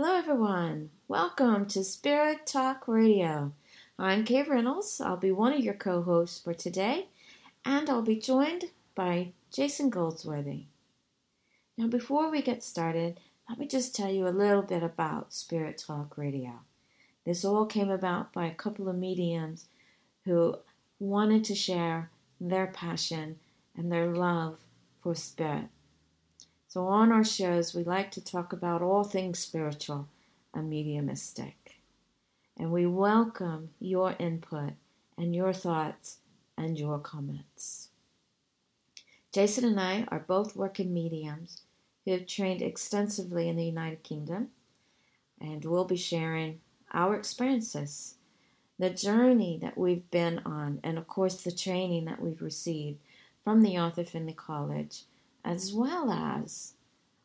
Hello, everyone. Welcome to Spirit Talk Radio. I'm Kay Reynolds. I'll be one of your co hosts for today, and I'll be joined by Jason Goldsworthy. Now, before we get started, let me just tell you a little bit about Spirit Talk Radio. This all came about by a couple of mediums who wanted to share their passion and their love for spirit. So, on our shows, we like to talk about all things spiritual and mediumistic. And we welcome your input and your thoughts and your comments. Jason and I are both working mediums who have trained extensively in the United Kingdom, and we'll be sharing our experiences, the journey that we've been on, and of course, the training that we've received from the Arthur Findlay College, as well as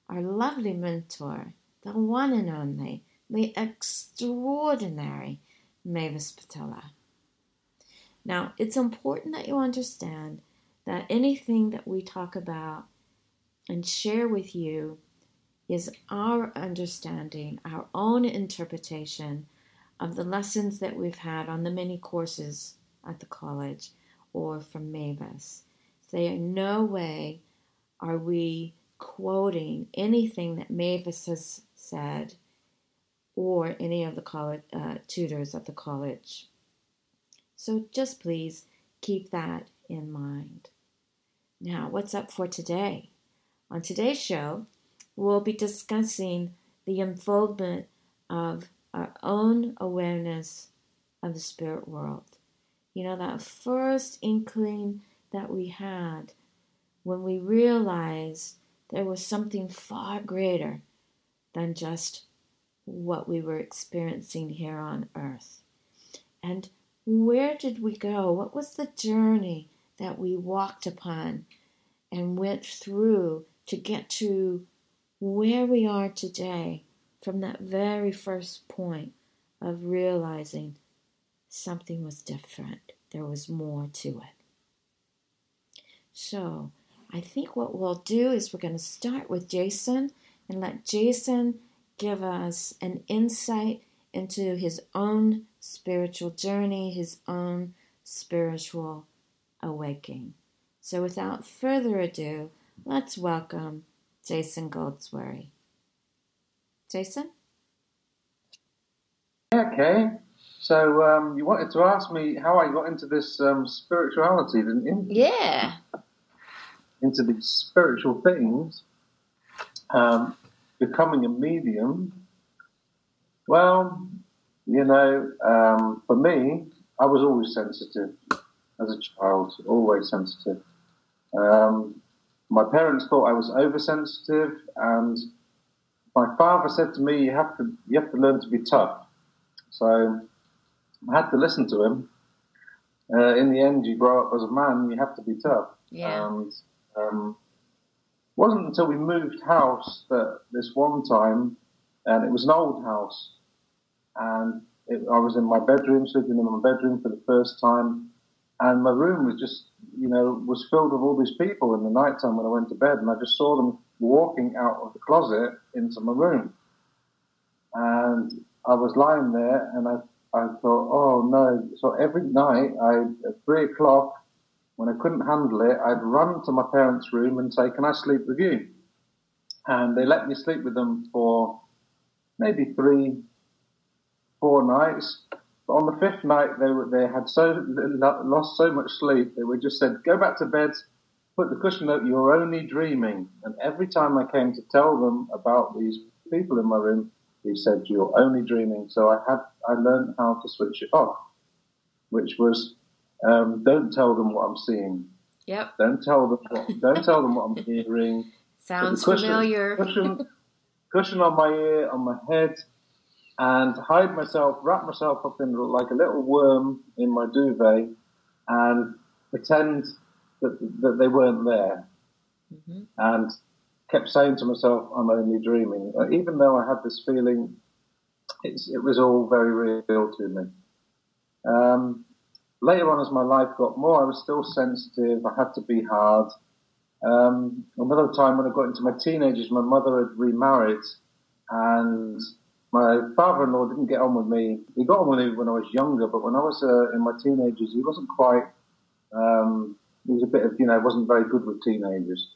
our lovely mentor, the one and only, the extraordinary Mavis Pittilla. Now, it's important that you understand that anything that we talk about and share with you is our understanding, our own interpretation of the lessons that we've had on the many courses at the college or from Mavis. They in no way are we quoting anything that Mavis has said or any of the college uh, tutors at the college. So just please keep that in mind. Now, what's up for today? On today's show, we'll be discussing the unfoldment of our own awareness of the spirit world. You know, that first inkling that we had when we realized there was something far greater than just what we were experiencing here on earth. And where did we go? What was the journey that we walked upon and went through to get to where we are today from that very first point of realizing something was different. There was more to it. So, I think what we'll do is we're going to start with Jason and let Jason give us an insight into his own spiritual journey, his own spiritual awakening. So, without further ado, let's welcome Jason Goldsworthy. Jason? Okay. So um, you wanted to ask me how I got into this um, spirituality, didn't you? Yeah. Into these spiritual things, um, becoming a medium. Well, you know, um, for me, I was always sensitive as a child, always sensitive. Um, my parents thought I was oversensitive, and my father said to me, "You have to, you have to learn to be tough." So I had to listen to him. Uh, in the end, you grow up as a man, you have to be tough. Yeah. And um, wasn't until we moved house that this one time, and it was an old house, and it, I was in my bedroom, sleeping in my bedroom for the first time, and my room was just, you know, was filled with all these people in the night time when I went to bed, and I just saw them walking out of the closet into my room. And I was lying there and I, I thought, oh no. So every night, I, at three o'clock, when I couldn't handle it, I'd run to my parents' room and say, can I sleep with you? And they let me sleep with them for maybe three, four nights. But on the fifth night, they were, they had so, lost so much sleep, they were just said, go back to bed, put the cushion up, you're only dreaming. And every time I came to tell them about these people in my room, they said, you're only dreaming. So I had, I learned how to switch it off, which was, um, don't tell them what I'm seeing. Yep. Don't tell them what, don't tell them what I'm hearing. Sounds cushion- familiar. Cushion, cushion on my ear, on my head, and hide myself, wrap myself up in like a little worm in my duvet, and pretend that, that they weren't there. Mhm. And kept saying to myself, I'm only dreaming. Uh, Even though I had this feeling, it's, it was all very real to me. Um, later on as my life got more, I was still sensitive. I had to be hard. Um, another time when I got into my teenagers, my mother had remarried and my father-in-law didn't get on with me. He got on with me when I was younger, but when I was uh, in my teenagers, he wasn't quite. Um, he was a bit of, you know, wasn't very good with teenagers.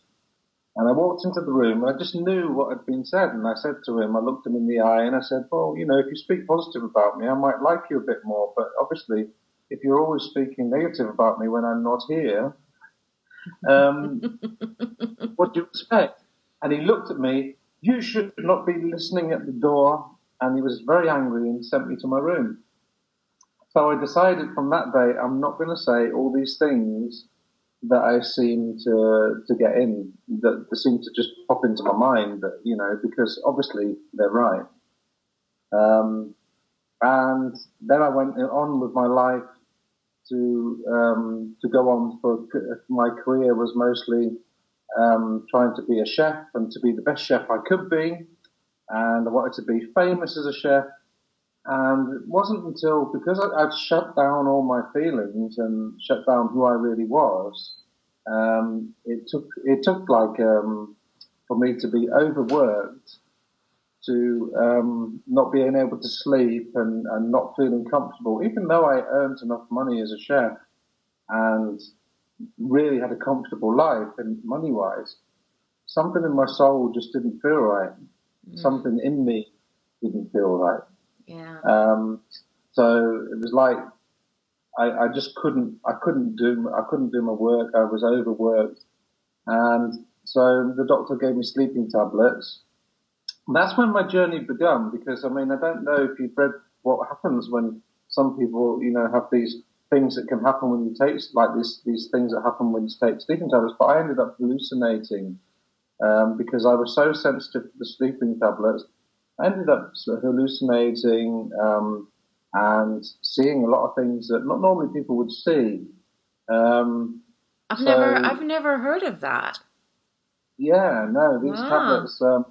And I walked into the room and I just knew what had been said. And I said to him, I looked him in the eye and I said, well, you know, if you speak positive about me, I might like you a bit more. But obviously, if you're always speaking negative about me when I'm not here, um, what do you expect? And he looked at me, you should not be listening at the door. And he was very angry and sent me to my room. So I decided from that day, I'm not going to say all these things that I seem to to get in that, that seem to just pop into my mind that you know because obviously they're right. Um, and then I went on with my life to um, to go on for my career was mostly um, trying to be a chef and to be the best chef I could be, and I wanted to be famous as a chef. And it wasn't until because I, would shut down all my feelings and shut down who I really was. Um, it took it took like um, for me to be overworked, to um, not being able to sleep and, and not feeling comfortable, even though I earned enough money as a chef and really had a comfortable life and money wise. Something in my soul just didn't feel right. Mm. Something in me didn't feel right. Yeah. Um, so it was like I, I just couldn't I couldn't do I couldn't do my work. I was overworked, and so the doctor gave me sleeping tablets. That's when my journey began. Because I mean I don't know if you've read what happens when some people you know have these things that can happen when you take like these these things that happen when you take sleeping tablets. But I ended up hallucinating um, because I was so sensitive to the sleeping tablets I ended up hallucinating um, and seeing a lot of things that not normally people would see. Um, I've so, never, I've never heard of that. Yeah, no, these wow. tablets um,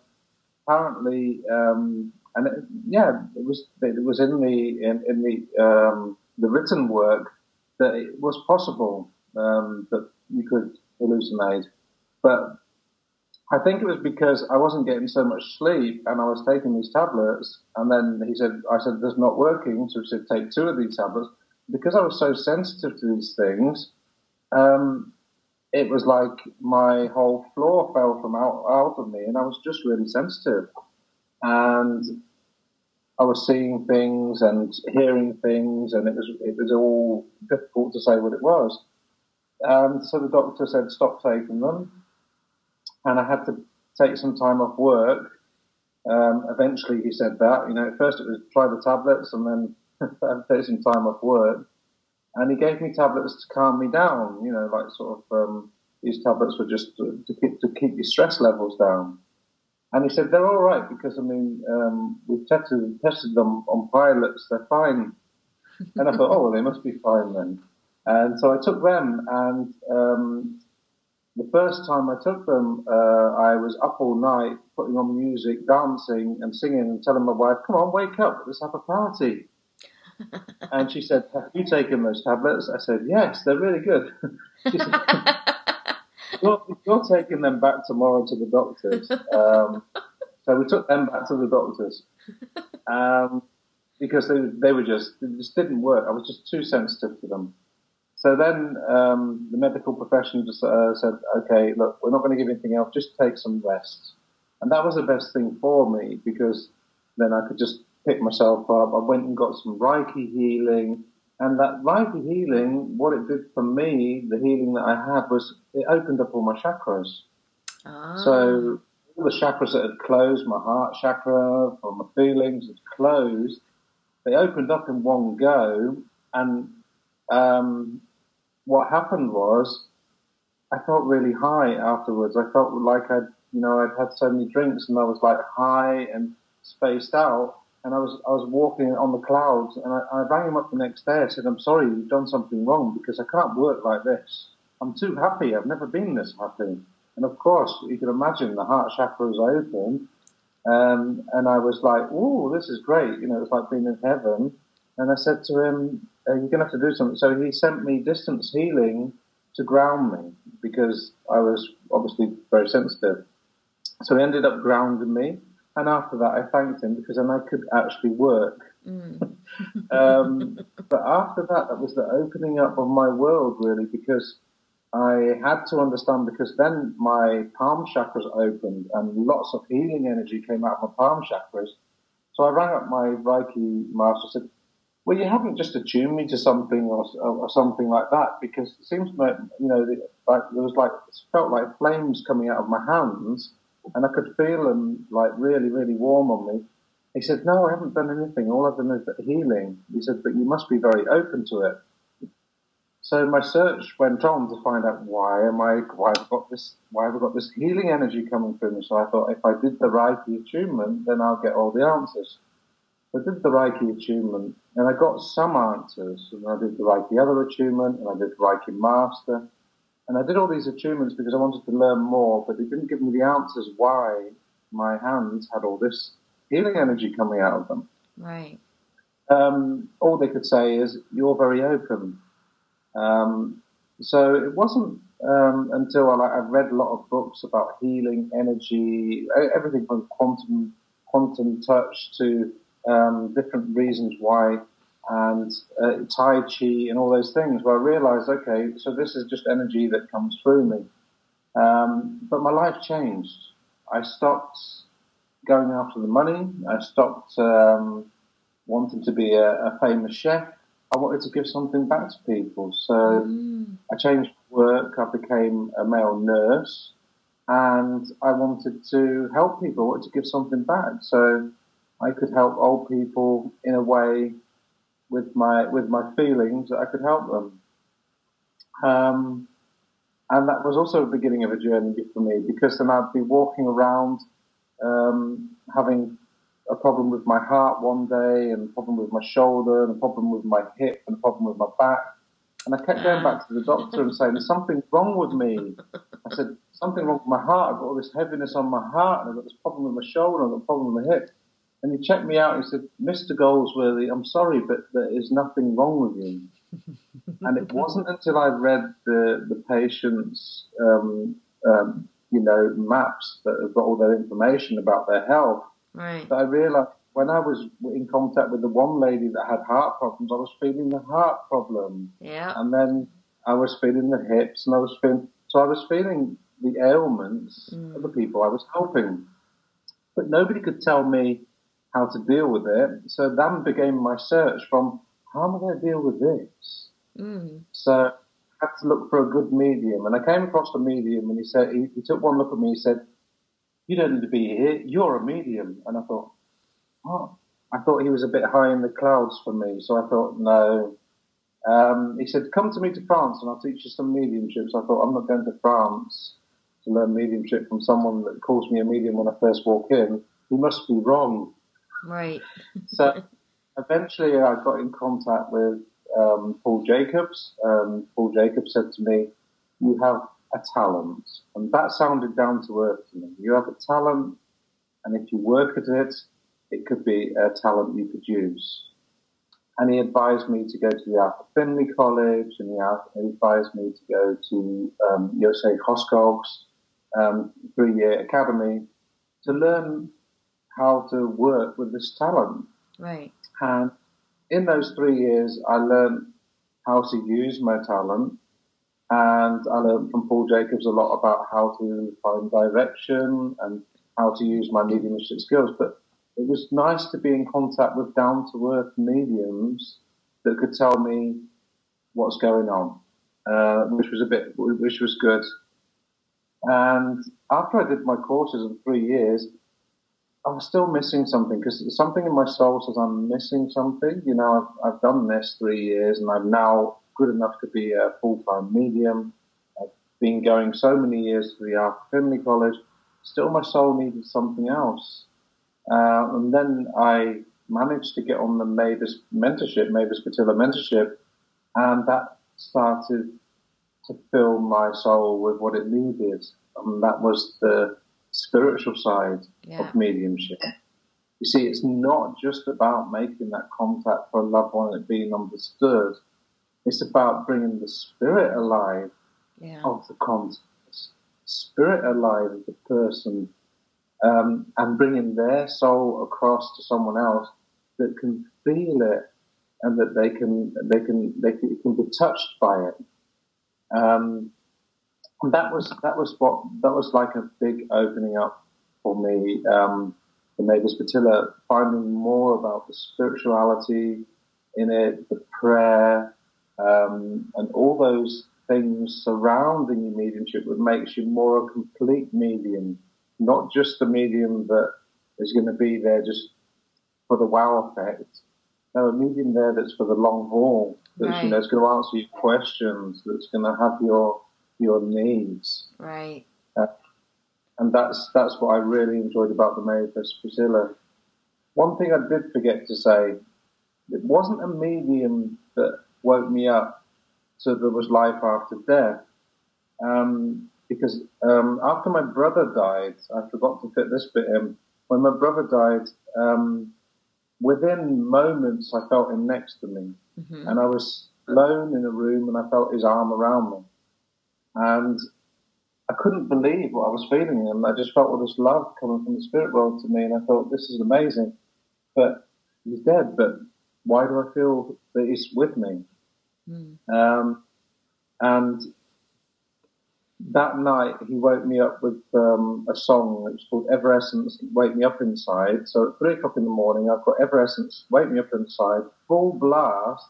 apparently, um, and it, yeah, it was it was in the in, in the um, the written work that it was possible um, that you could hallucinate, but I think it was because I wasn't getting so much sleep and I was taking these tablets. And then he said, I said, "This not working. So he said, take two of these tablets. Because I was so sensitive to these things, um, it was like my whole floor fell from out, out of me and I was just really sensitive. And I was seeing things and hearing things and it was, it was all difficult to say what it was. And so the doctor said, stop taking them and I had to take some time off work. Um, eventually, he said that. You know, at first it was try the tablets, and then take some time off work. And he gave me tablets to calm me down. You know, like sort of um, these tablets were just to, to, keep to keep your stress levels down. And he said they're all right because I mean um, we've tested tested them on pilots. They're fine. And I thought, oh well, they must be fine then. And so I took them, and um, the first time I took them, uh, I was up all night putting on music, dancing and singing and telling my wife, come on, wake up, let's have a party. and she said, have you taken those tablets? I said, yes, they're really good. she said, you're, you're, taking them back tomorrow to the doctors. Um, so we took them back to the doctors. Um, because they, they were just, it just didn't work. I was just too sensitive to them. So then um, the medical profession just uh, said, okay, look, we're not going to give anything else, just take some rest. And that was the best thing for me because then I could just pick myself up. I went and got some Reiki healing. And that Reiki healing, what it did for me, the healing that I had was it opened up all my chakras. Ah. So all the chakras that had closed, my heart chakra, from my feelings had closed, they opened up in one go. And um, what happened was I felt really high afterwards. I felt like I'd, you know, I'd had so many drinks and I was like high and spaced out. And I was, I was walking on the clouds and I, I rang him up the next day. I said, I'm sorry, you've done something wrong because I can't work like this. I'm too happy. I've never been this happy. And of course, you can imagine the heart chakra was open. Um, and I was like, oh, this is great. You know, it's like being in heaven. And I said to him, uh, you're to have to do something. So he sent me distance healing to ground me because I was obviously very sensitive. So he ended up grounding me. And after that, I thanked him because then I could actually work. Mm. Um, but after that, that was the opening up of my world, really, because I had to understand because then my palm chakras opened and lots of healing energy came out of my palm chakras. So I rang up my Reiki master and said, well, you haven't just attuned me to something or, or something like that because it seems like, you know, like there was like, it felt like flames coming out of my hands and I could feel them like really, really warm on me. He said, no, I haven't done anything. All I've done is healing. He said, but you must be very open to it. So my search went on to find out why am I, why have I got this, why have I got this healing energy coming through me? So I thought if I did the Reiki attunement, then I'll get all the answers. So I did the Reiki attunement and I got some answers. And I did the Reiki other attunement and I did Reiki master. And I did all these attunements because I wanted to learn more, but they didn't give me the answers why my hands had all this healing energy coming out of them. Right. Um, all they could say is, you're very open. Um, so it wasn't um, until I, I read a lot of books about healing energy, everything from quantum quantum touch to um, different reasons why, and uh, Tai Chi and all those things, where I realized, okay, so this is just energy that comes through me. Um, but my life changed. I stopped going after the money. I stopped um, wanting to be a, a, famous chef. I wanted to give something back to people. So Mm. I changed work. I became a male nurse, and I wanted to help people. I wanted to give something back. So I could help old people in a way with my with my feelings that I could help them. Um, and that was also the beginning of a journey for me because then I'd be walking around um, having a problem with my heart one day, and a problem with my shoulder, and a problem with my hip, and a problem with my back. And I kept going back to the doctor and saying, "There's something wrong with me." I said, "Something wrong with my heart. I've got all this heaviness on my heart, and I've got this problem with my shoulder, and I've got a problem with my hip." And he checked me out and he said, "Mr. Goldsworthy, I'm sorry, but there is nothing wrong with you." and it wasn't until I read the the patient's um, um, you know maps that have got all their information about their health Right. that I realised when I was in contact with the one lady that had heart problems, I was feeling the heart problem, Yeah. and then I was feeling the hips, and I was feeling so I was feeling the ailments of the people I was helping, but nobody could tell me how to deal with it. So then began my search from how am I going to deal with this? Mm. So I had to look for a good medium, and I came across a medium, and he said he, he took one look at me. He said, "You don't need to be here. You're a medium." And I thought, "Oh." I thought he was a bit high in the clouds for me, so I thought, "No." Um, he said, "Come to me to France, and I'll teach you some mediumships." I thought, "I'm not going to France to learn mediumship from someone that calls me a medium when I first walk in. He must be wrong." Right. So eventually I got in contact with um, Paul Jacobs. Paul Jacobs said to me, you have a talent. And that sounded down to earth to me. You have a talent, and if you work at it, it could be a talent you could use. And he advised me to go to the Arthur Findlay College, and he advised me to go to um, Yosei um, three-year academy to learn how to work with this talent. Right. And in those three years, I learned how to use my talent. And I learned from Paul Jacobs a lot about how to find direction and how to use my mediumship skills. But it was nice to be in contact with down to earth mediums that could tell me what's going on, uh, which was a bit, which was good. And after I did my courses in three years, I was still missing something because something in my soul says I'm missing something. You know, I've, I've done this three years and I'm now good enough to be a full-time medium. I've been going so many years to the Arthur Findlay College. Still, my soul needed something else. Uh, and then I managed to get on the Mavis mentorship, Mavis Pittilla mentorship, and that started to fill my soul with what it needed. And that was the spiritual side Yeah. of mediumship. You see, it's not just about making that contact for a loved one and it being understood. It's about bringing the spirit alive Yeah. of the contact, spirit alive of the person um, and bringing their soul across to someone else that can feel it and that they can they can they can, can be touched by it. Um, and that was that was what that was like a big opening up for me. Um, the Mavis Pittilla, finding more about the spirituality in it, the prayer, um, and all those things surrounding your mediumship that makes you more a complete medium, not just a medium that is going to be there just for the wow effect. No, a medium there that's for the long haul, that's Right. you know, it's going to answer your questions, that's going to have your your needs Right. and that's that's what I really enjoyed about the Mavis Pittilla. One thing I did forget to say, it wasn't a medium that woke me up so there was life after death. Um, because um, after my brother died, I forgot to fit this bit in. When my brother died, um, within moments I felt him next to me, hmm and I was alone in a room, and I felt his arm around me, and I couldn't believe what I was feeling, and I just felt all this love coming from the spirit world to me, and I thought this is amazing. But he's dead. But why do I feel that he's with me? Mm. Um, and that night he woke me up with um, a song was called Evanescence, Wake Me Up Inside. So at three o'clock in the morning, I've got Evanescence, Wake Me Up Inside, full blast,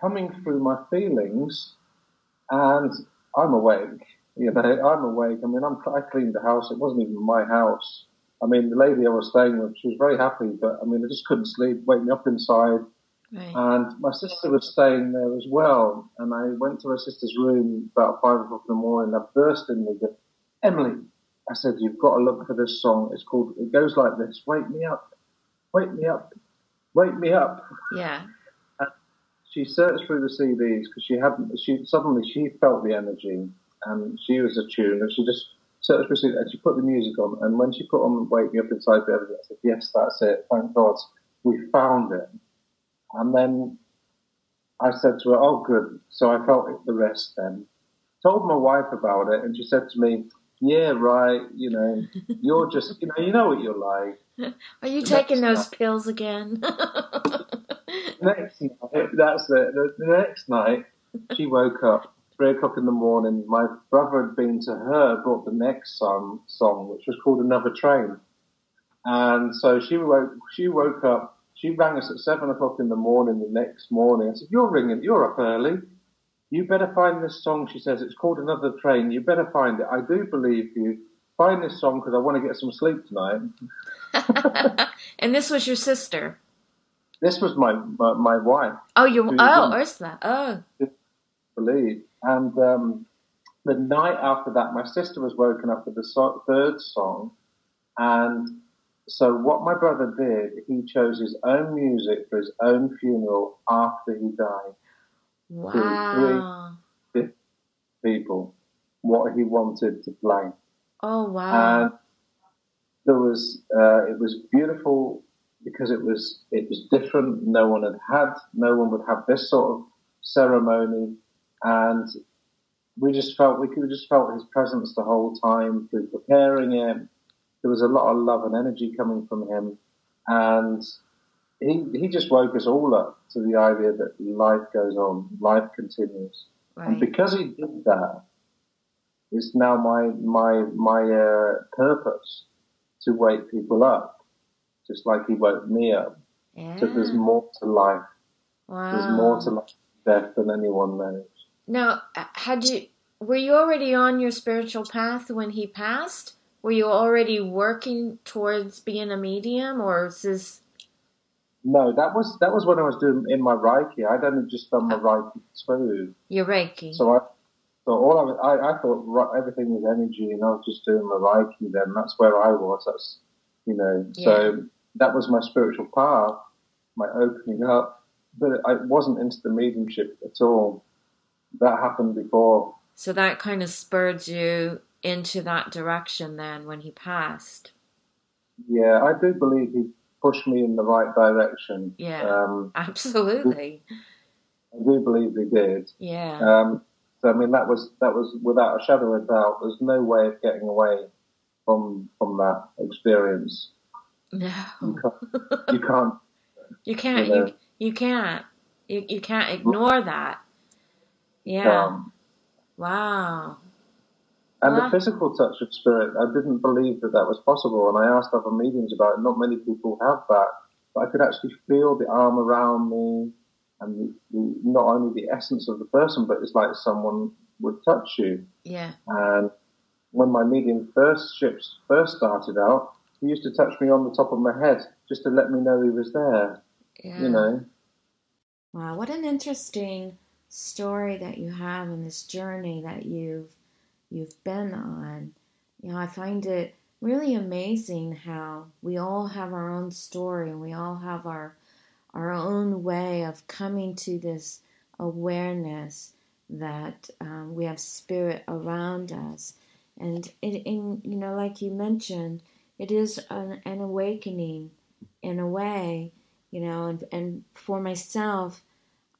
coming through my feelings, and I'm awake. You know, I'm awake. I mean, I'm, I cleaned the house. It wasn't even my house. I mean, the lady I was staying with, she was very happy, but I mean, I just couldn't sleep. Wake me up inside. Right. And my sister was staying there as well. And I went to her sister's room about five o'clock in the morning. I burst in with it. Emily, I said, you've got to look for this song. It's called, it goes like this. Wake me up. Wake me up. Wake me up. yeah. She searched through the CDs because she hadn't, she suddenly she felt the energy and she was attuned and she just searched through CDs and she put the music on. And when she put on Wake Me Up Inside the Everything, I said, yes, that's it. Thank God. We found it. And then I said to her, oh, good. So I felt it the rest then. Told my wife about it, and she said to me, yeah, right, you know, you're just, you know, you know what you're like. Are you taking those pills again? Next night, that's it. The, the next night, she woke up, three o'clock in the morning. My brother had been to her, brought the next song, song, which was called Another Train. And so she woke, she woke up, she rang us at seven o'clock in the morning the next morning. I said, you're ringing, you're up early. You better find this song, she says. It's called Another Train. You better find it. I do believe you. Find this song because I want to get some sleep tonight. and this was your sister. This was my, my, my wife. Oh, you. Who Oh, Ursula. Oh, believe. And um, the night after that, my sister was woken up with the so- third song. And so what my brother did, he chose his own music for his own funeral after he died. wow. People, what he wanted to play. Oh, wow. And there was, uh, it was beautiful because it was, it was different. No one had had, no one would have this sort of ceremony. And we just felt, we could just felt his presence the whole time through preparing it. There was a lot of love and energy coming from him. And he, he just woke us all up to the idea that life goes on, life continues. And right. because he did that, it's now my my my uh, purpose to wake people up, just like he woke me up. Yeah. So there's more to life. wow. There's more to life than death than anyone knows. Now, uh, had you were you already on your spiritual path when he passed? Were you already working towards being a medium, or is this? No, that was that was when I was doing in my Reiki. I'd only just done my Reiki too, Your Reiki. so I. So all I, was- I, I thought everything was energy, and I was just doing my Reiki. Then that's where I was. That's you know. So that was my spiritual path, my opening up. But I wasn't into the mediumship at all. That happened before. so that kind of spurred you into that direction then when he passed. Yeah, I do believe he pushed me in the right direction. Yeah. Um, Absolutely. I do believe he did. Yeah. Um, so I mean, that was that was without a shadow of a doubt. There's no way of getting away from from that experience. No, You can't. You can't you can't. you know. You you can't. You you can't ignore that. Yeah. um, Wow. and Wow. the physical touch of spirit, I didn't believe that that was possible. And I asked other mediums about it. Not many people have that, but I could actually feel the arm around me, and the, the, not only the essence of the person, but it's like someone would touch you. Yeah. And when my medium first ships first started out, he used to touch me on the top of my head just to let me know he was there. Yeah. You know, Wow, what an interesting story that you have in this journey that you've you've been on. You know, I find it really amazing how we all have our own story and we all have our our own way of coming to this awareness that um, we have spirit around us, and it, in you know, like you mentioned, it is an, an awakening in a way you know and, and for myself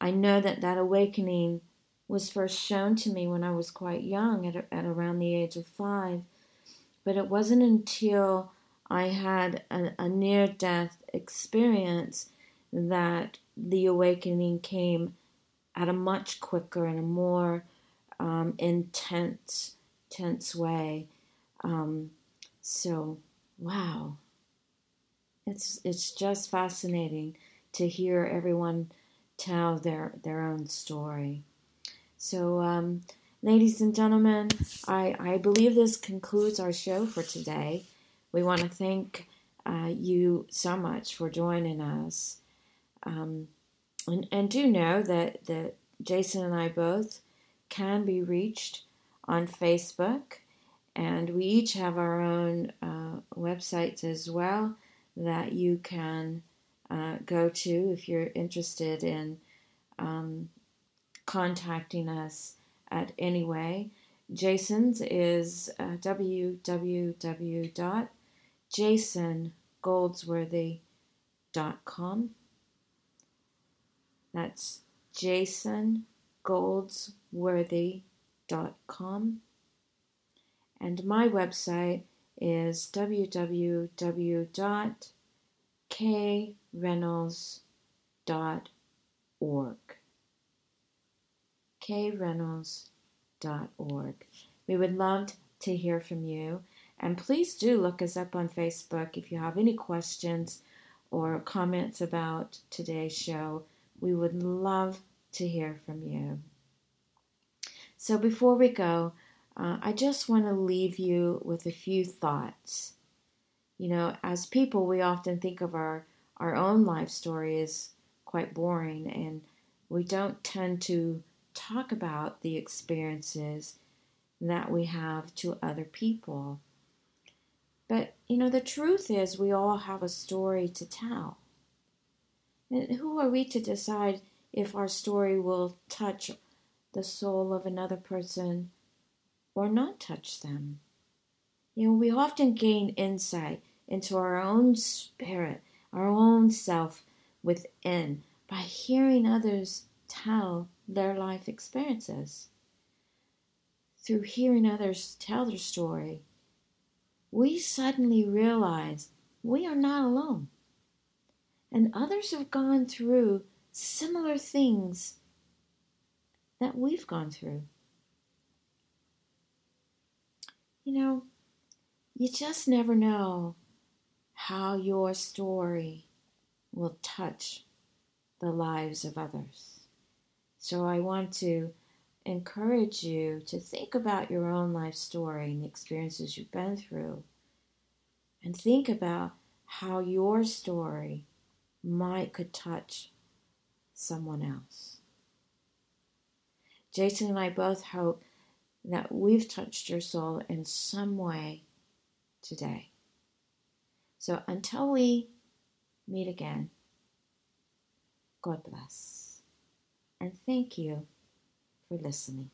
i know that that awakening was first shown to me when i was quite young at, at around the age of five. But it wasn't until i had a, a near death experience that the awakening came at a much quicker and a more um, intense tense way um, so wow it's it's just fascinating to hear everyone tell their their own story. So, um, ladies and gentlemen, I I believe this concludes our show for today. We want to thank uh, you so much for joining us, um, and and do know that that Jason and I both can be reached on Facebook, and we each have our own uh, websites as well that you can uh, go to if you're interested in um, contacting us at any way. Jason's is uh, www.jasongoldsworthy.com. That's And my website is www.kreynolds.org. kreynolds.org. We would love to hear from you. And please do look us up on Facebook if you have any questions or comments about today's show. We would love to hear from you. So before we go, uh, I just want to leave you with a few thoughts. You know, as people, we often think of our, our own life story as quite boring, and we don't tend to talk about the experiences that we have to other people. But, you know, the truth is, we all have a story to tell. And who are we to decide if our story will touch the soul of another person or not touch them? You know, we often gain insight into our own spirit, our own self within by hearing others tell their life experiences. Through hearing others tell their story, we suddenly realize we are not alone. And others have gone through similar things that we've gone through. You know, you just never know how your story will touch the lives of others. So I want to encourage you to think about your own life story and the experiences you've been through, and think about how your story might could touch someone else. Jason and I both hope that we've touched your soul in some way today. So until we meet again, God bless. And thank you for listening.